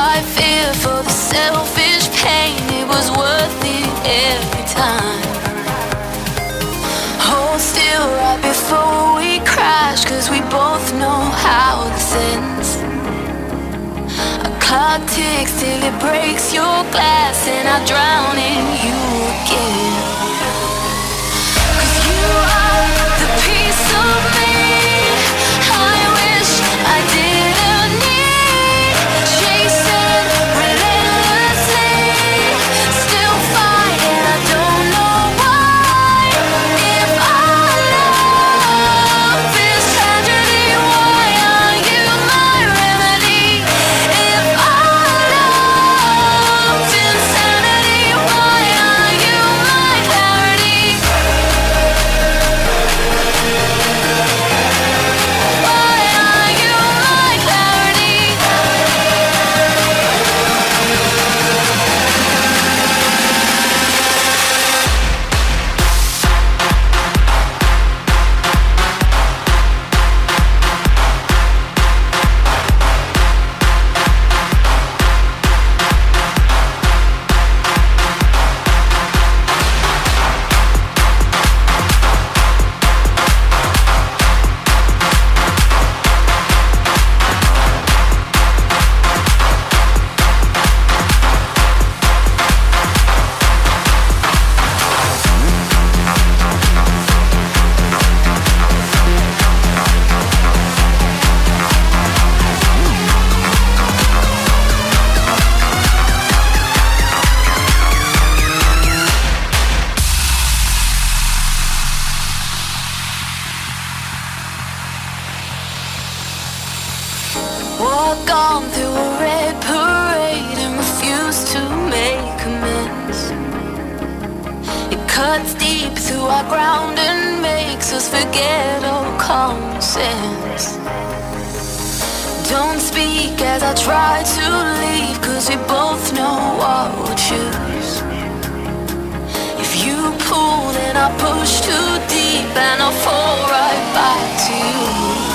I fear for the selfish pain. It was worth it every time. Hold still right before we crash, cause we both know how this ends. A clock ticks till it breaks your glass, and I drown in you again. Cause you are the piece of me. Walk on through a red parade and refuse to make amends. It cuts deep through our ground and makes us forget all common sense. Don't speak as I try to leave, cause we both know we'll choose. If you pull, then I push too deep and I'll fall right back to you.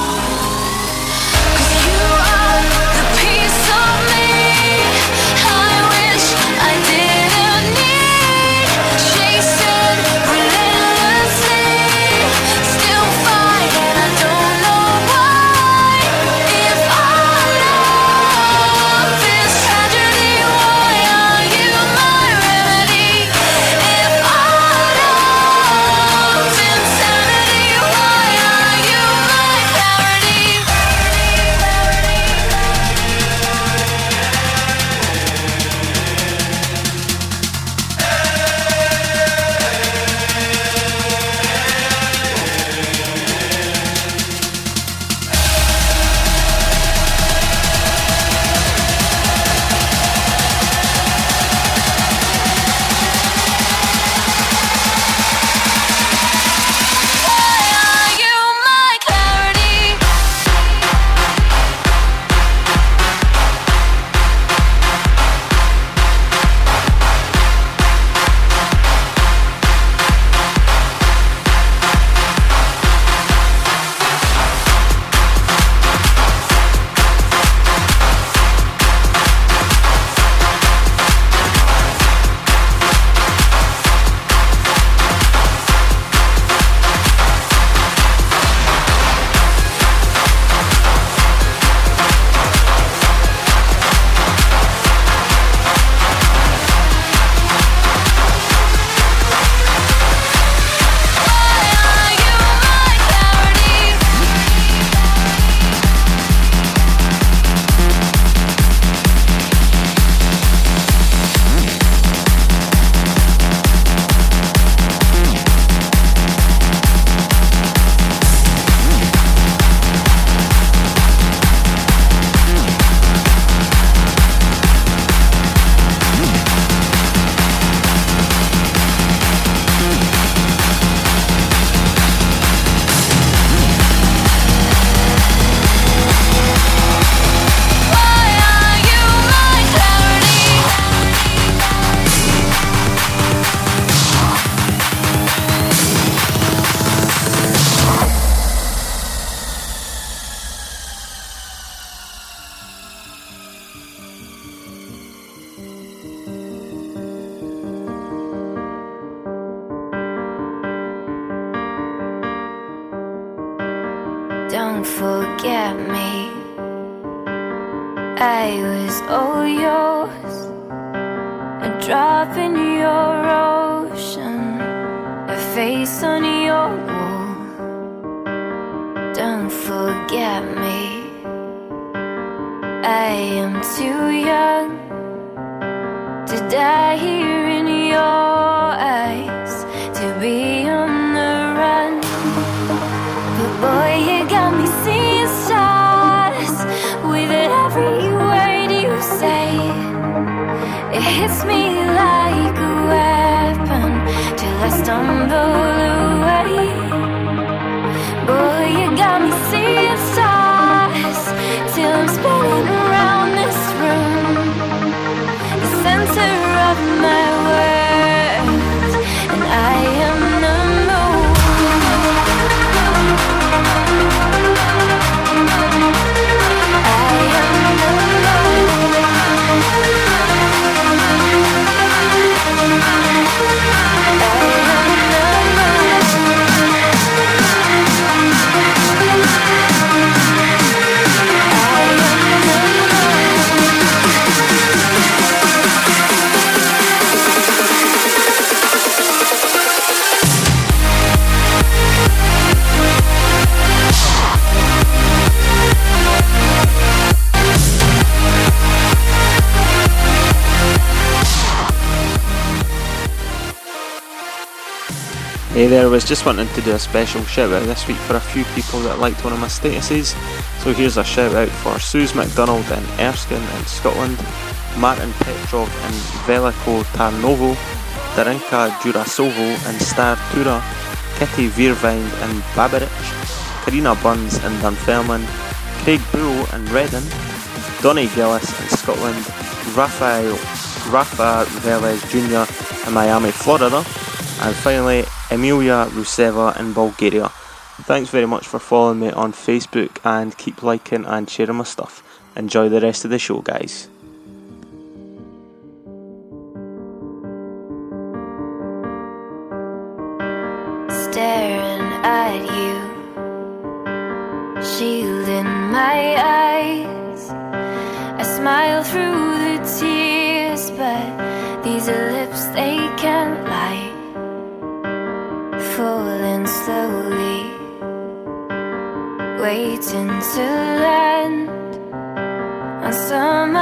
Hey there, was just wanting to do a special shout out this week for a few people that liked one of my statuses. So here's a shout out for Suze McDonald in Erskine in Scotland, Martin Petrov in Veliko Tarnovo, Darinka Jurasovo in Star Tura, Kitty Veervind in Babirich, Karina Buns in Dunfermline, Craig Bull in Redden, Donny Gillis in Scotland, Rafael Rafa Velez Jr. in Miami, Florida, and finally Emilia Ruseva in Bulgaria. Thanks very much for following me on Facebook and keep liking and sharing my stuff. Enjoy the rest of the show, guys. staring at you, shielding my eyes. Waiting to land. On some